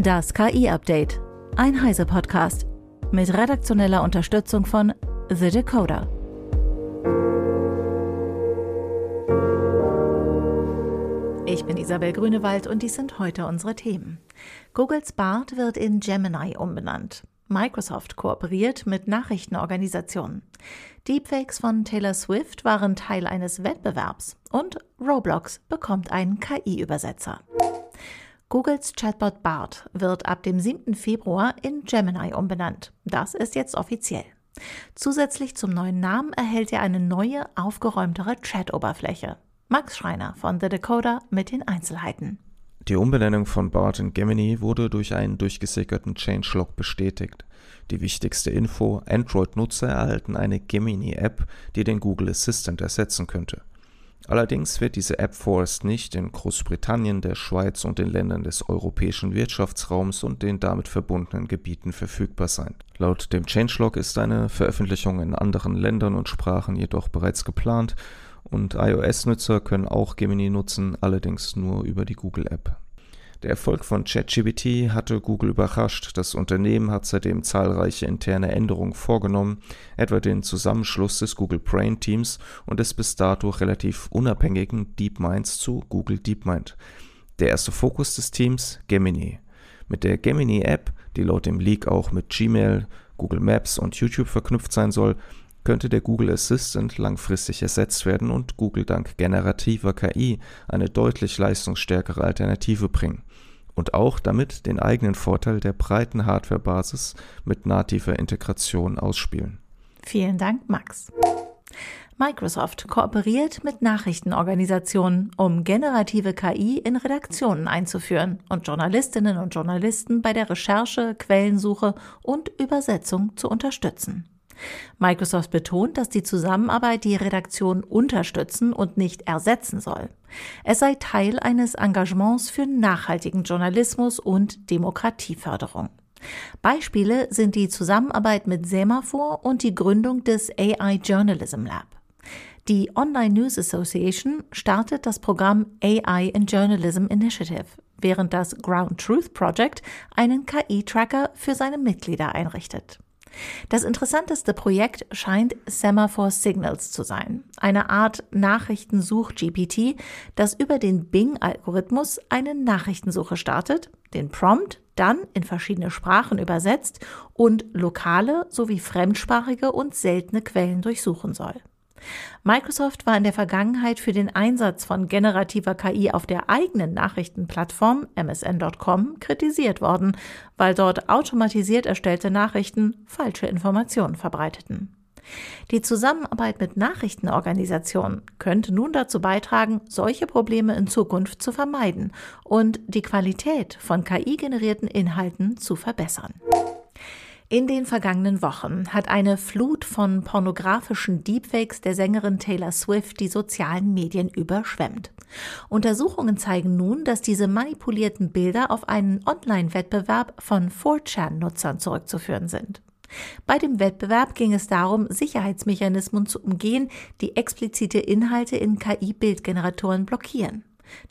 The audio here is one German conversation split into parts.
Das KI-Update. Ein Heise-Podcast. Mit redaktioneller Unterstützung von The Decoder. Ich bin Isabel Grünewald und dies sind heute unsere Themen. Googles Bart wird in Gemini umbenannt. Microsoft kooperiert mit Nachrichtenorganisationen. Deepfakes von Taylor Swift waren Teil eines Wettbewerbs und Roblox bekommt einen KI-Übersetzer. Googles Chatbot Bart wird ab dem 7. Februar in Gemini umbenannt. Das ist jetzt offiziell. Zusätzlich zum neuen Namen erhält er eine neue, aufgeräumtere Chat-Oberfläche. Max Schreiner von The Decoder mit den Einzelheiten. Die Umbenennung von Bart in Gemini wurde durch einen durchgesickerten Changelog bestätigt. Die wichtigste Info: Android-Nutzer erhalten eine Gemini-App, die den Google Assistant ersetzen könnte. Allerdings wird diese App vorerst nicht in Großbritannien, der Schweiz und den Ländern des europäischen Wirtschaftsraums und den damit verbundenen Gebieten verfügbar sein. Laut dem Changelog ist eine Veröffentlichung in anderen Ländern und Sprachen jedoch bereits geplant und iOS-Nutzer können auch Gemini nutzen, allerdings nur über die Google-App. Der Erfolg von ChatGPT hatte Google überrascht. Das Unternehmen hat seitdem zahlreiche interne Änderungen vorgenommen, etwa den Zusammenschluss des Google Brain Teams und des bis dato relativ unabhängigen DeepMinds zu Google DeepMind. Der erste Fokus des Teams Gemini. Mit der Gemini App, die laut dem Leak auch mit Gmail, Google Maps und YouTube verknüpft sein soll, könnte der Google Assistant langfristig ersetzt werden und Google dank generativer KI eine deutlich leistungsstärkere Alternative bringen und auch damit den eigenen Vorteil der breiten Hardwarebasis mit nativer Integration ausspielen. Vielen Dank, Max. Microsoft kooperiert mit Nachrichtenorganisationen, um generative KI in Redaktionen einzuführen und Journalistinnen und Journalisten bei der Recherche, Quellensuche und Übersetzung zu unterstützen. Microsoft betont, dass die Zusammenarbeit die Redaktion unterstützen und nicht ersetzen soll. Es sei Teil eines Engagements für nachhaltigen Journalismus und Demokratieförderung. Beispiele sind die Zusammenarbeit mit Semaphore und die Gründung des AI Journalism Lab. Die Online News Association startet das Programm AI in Journalism Initiative, während das Ground Truth Project einen KI-Tracker für seine Mitglieder einrichtet. Das interessanteste Projekt scheint Semaphore Signals zu sein, eine Art Nachrichtensuch-GPT, das über den Bing-Algorithmus eine Nachrichtensuche startet, den Prompt dann in verschiedene Sprachen übersetzt und lokale sowie fremdsprachige und seltene Quellen durchsuchen soll. Microsoft war in der Vergangenheit für den Einsatz von generativer KI auf der eigenen Nachrichtenplattform msn.com kritisiert worden, weil dort automatisiert erstellte Nachrichten falsche Informationen verbreiteten. Die Zusammenarbeit mit Nachrichtenorganisationen könnte nun dazu beitragen, solche Probleme in Zukunft zu vermeiden und die Qualität von KI-generierten Inhalten zu verbessern. In den vergangenen Wochen hat eine Flut von pornografischen Deepfakes der Sängerin Taylor Swift die sozialen Medien überschwemmt. Untersuchungen zeigen nun, dass diese manipulierten Bilder auf einen Online-Wettbewerb von 4chan-Nutzern zurückzuführen sind. Bei dem Wettbewerb ging es darum, Sicherheitsmechanismen zu umgehen, die explizite Inhalte in KI-Bildgeneratoren blockieren.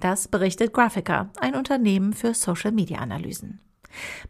Das berichtet Graphica, ein Unternehmen für Social-Media-Analysen.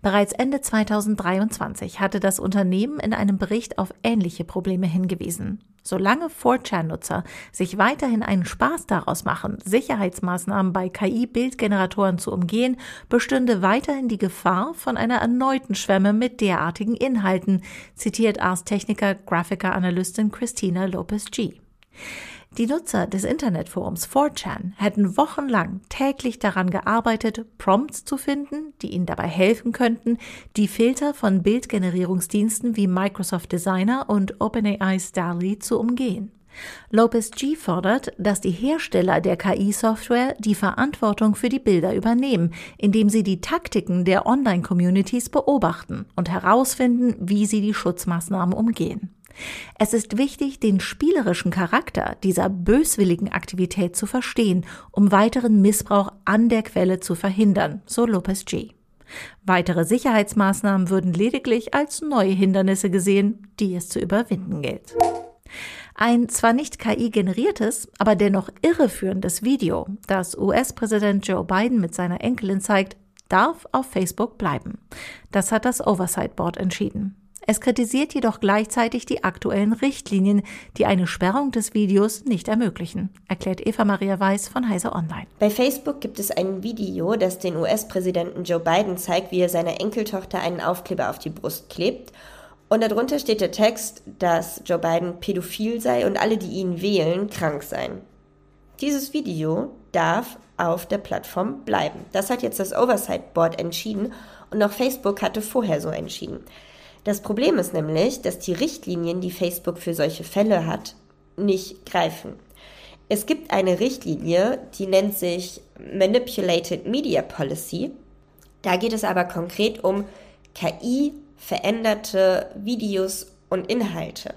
Bereits Ende 2023 hatte das Unternehmen in einem Bericht auf ähnliche Probleme hingewiesen. Solange 4chan-Nutzer sich weiterhin einen Spaß daraus machen, Sicherheitsmaßnahmen bei KI-Bildgeneratoren zu umgehen, bestünde weiterhin die Gefahr von einer erneuten Schwemme mit derartigen Inhalten, zitiert Ars-Techniker Graphica-Analystin Christina Lopez-G. Die Nutzer des Internetforums 4chan hätten wochenlang täglich daran gearbeitet, Prompts zu finden, die ihnen dabei helfen könnten, die Filter von Bildgenerierungsdiensten wie Microsoft Designer und OpenAI Starly zu umgehen. Lopez G fordert, dass die Hersteller der KI-Software die Verantwortung für die Bilder übernehmen, indem sie die Taktiken der Online-Communities beobachten und herausfinden, wie sie die Schutzmaßnahmen umgehen. Es ist wichtig, den spielerischen Charakter dieser böswilligen Aktivität zu verstehen, um weiteren Missbrauch an der Quelle zu verhindern, so Lopez G. Weitere Sicherheitsmaßnahmen würden lediglich als neue Hindernisse gesehen, die es zu überwinden gilt. Ein zwar nicht KI-generiertes, aber dennoch irreführendes Video, das US-Präsident Joe Biden mit seiner Enkelin zeigt, darf auf Facebook bleiben. Das hat das Oversight Board entschieden. Es kritisiert jedoch gleichzeitig die aktuellen Richtlinien, die eine Sperrung des Videos nicht ermöglichen, erklärt Eva Maria Weiß von Heise Online. Bei Facebook gibt es ein Video, das den US-Präsidenten Joe Biden zeigt, wie er seiner Enkeltochter einen Aufkleber auf die Brust klebt. Und darunter steht der Text, dass Joe Biden pädophil sei und alle, die ihn wählen, krank seien. Dieses Video darf auf der Plattform bleiben. Das hat jetzt das Oversight Board entschieden und auch Facebook hatte vorher so entschieden. Das Problem ist nämlich, dass die Richtlinien, die Facebook für solche Fälle hat, nicht greifen. Es gibt eine Richtlinie, die nennt sich Manipulated Media Policy. Da geht es aber konkret um KI veränderte Videos und Inhalte.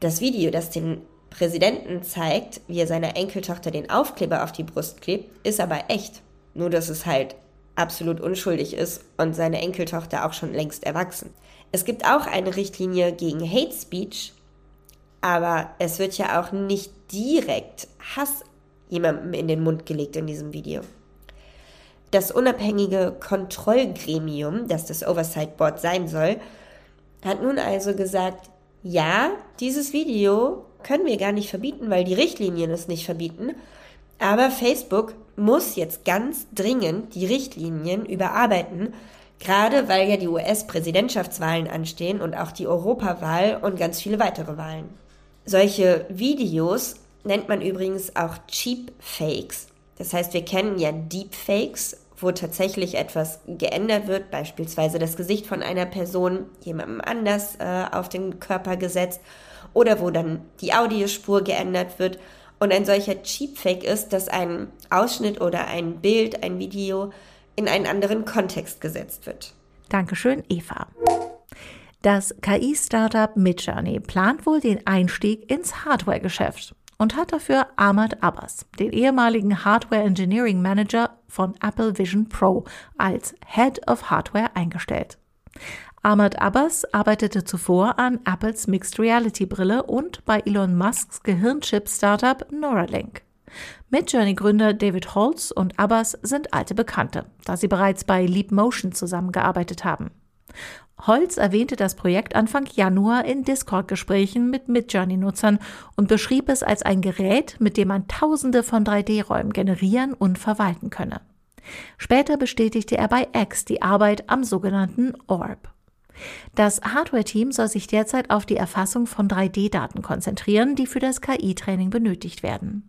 Das Video, das den Präsidenten zeigt, wie er seiner Enkeltochter den Aufkleber auf die Brust klebt, ist aber echt. Nur dass es halt absolut unschuldig ist und seine Enkeltochter auch schon längst erwachsen. Es gibt auch eine Richtlinie gegen Hate Speech, aber es wird ja auch nicht direkt Hass jemandem in den Mund gelegt in diesem Video. Das unabhängige Kontrollgremium, das das Oversight Board sein soll, hat nun also gesagt, ja, dieses Video können wir gar nicht verbieten, weil die Richtlinien es nicht verbieten, aber Facebook muss jetzt ganz dringend die Richtlinien überarbeiten, gerade weil ja die US-Präsidentschaftswahlen anstehen und auch die Europawahl und ganz viele weitere Wahlen. Solche Videos nennt man übrigens auch Cheap Fakes. Das heißt, wir kennen ja Deepfakes, wo tatsächlich etwas geändert wird, beispielsweise das Gesicht von einer Person jemandem anders äh, auf den Körper gesetzt oder wo dann die Audiospur geändert wird und ein solcher Cheapfake ist, dass ein Ausschnitt oder ein Bild, ein Video in einen anderen Kontext gesetzt wird. Dankeschön, Eva. Das KI-Startup Midjourney plant wohl den Einstieg ins Hardware-Geschäft und hat dafür Ahmad Abbas, den ehemaligen Hardware Engineering Manager von Apple Vision Pro, als Head of Hardware eingestellt. Ahmad Abbas arbeitete zuvor an Apples Mixed Reality Brille und bei Elon Musks Gehirnchip-Startup Neuralink. Midjourney-Gründer David Holtz und Abbas sind alte Bekannte, da sie bereits bei Leap Motion zusammengearbeitet haben. Holz erwähnte das Projekt Anfang Januar in Discord-Gesprächen mit Midjourney-Nutzern und beschrieb es als ein Gerät, mit dem man Tausende von 3D-Räumen generieren und verwalten könne. Später bestätigte er bei X die Arbeit am sogenannten Orb. Das Hardware-Team soll sich derzeit auf die Erfassung von 3D-Daten konzentrieren, die für das KI-Training benötigt werden.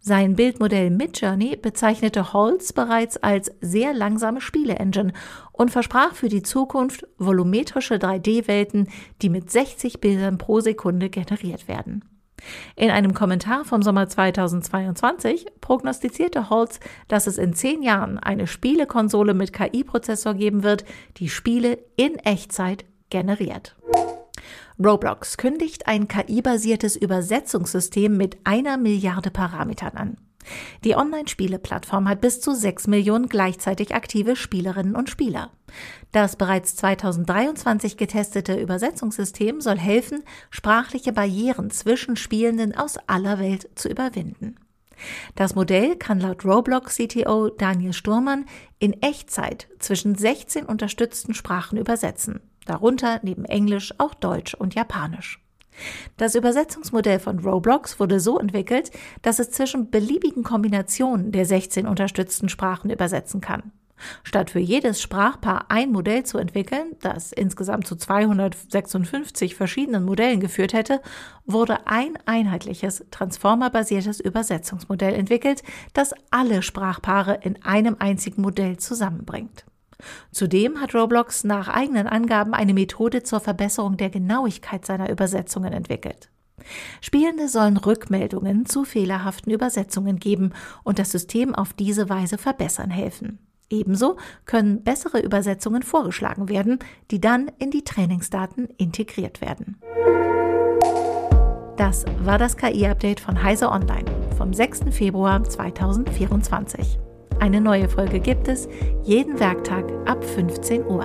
Sein Bildmodell Midjourney bezeichnete Holz bereits als sehr langsame Spiele-Engine und versprach für die Zukunft volumetrische 3D-Welten, die mit 60 Bildern pro Sekunde generiert werden. In einem Kommentar vom Sommer 2022 prognostizierte Holz, dass es in zehn Jahren eine Spielekonsole mit KI-Prozessor geben wird, die Spiele in Echtzeit generiert. Roblox kündigt ein KI-basiertes Übersetzungssystem mit einer Milliarde Parametern an. Die Online-Spiele-Plattform hat bis zu 6 Millionen gleichzeitig aktive Spielerinnen und Spieler. Das bereits 2023 getestete Übersetzungssystem soll helfen, sprachliche Barrieren zwischen Spielenden aus aller Welt zu überwinden. Das Modell kann laut Roblox CTO Daniel Sturmann in Echtzeit zwischen 16 unterstützten Sprachen übersetzen, darunter neben Englisch auch Deutsch und Japanisch. Das Übersetzungsmodell von Roblox wurde so entwickelt, dass es zwischen beliebigen Kombinationen der 16 unterstützten Sprachen übersetzen kann. Statt für jedes Sprachpaar ein Modell zu entwickeln, das insgesamt zu 256 verschiedenen Modellen geführt hätte, wurde ein einheitliches, transformerbasiertes Übersetzungsmodell entwickelt, das alle Sprachpaare in einem einzigen Modell zusammenbringt. Zudem hat Roblox nach eigenen Angaben eine Methode zur Verbesserung der Genauigkeit seiner Übersetzungen entwickelt. Spielende sollen Rückmeldungen zu fehlerhaften Übersetzungen geben und das System auf diese Weise verbessern helfen. Ebenso können bessere Übersetzungen vorgeschlagen werden, die dann in die Trainingsdaten integriert werden. Das war das KI-Update von Heise Online vom 6. Februar 2024. Eine neue Folge gibt es jeden Werktag ab 15 Uhr.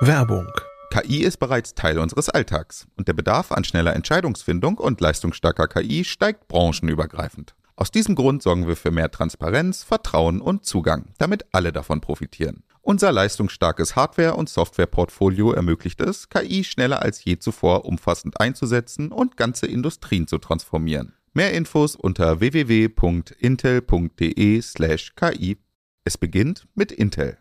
Werbung KI ist bereits Teil unseres Alltags und der Bedarf an schneller Entscheidungsfindung und leistungsstarker KI steigt branchenübergreifend. Aus diesem Grund sorgen wir für mehr Transparenz, Vertrauen und Zugang, damit alle davon profitieren. Unser leistungsstarkes Hardware- und Softwareportfolio ermöglicht es, KI schneller als je zuvor umfassend einzusetzen und ganze Industrien zu transformieren. Mehr Infos unter www.intel.de/ki. Es beginnt mit Intel.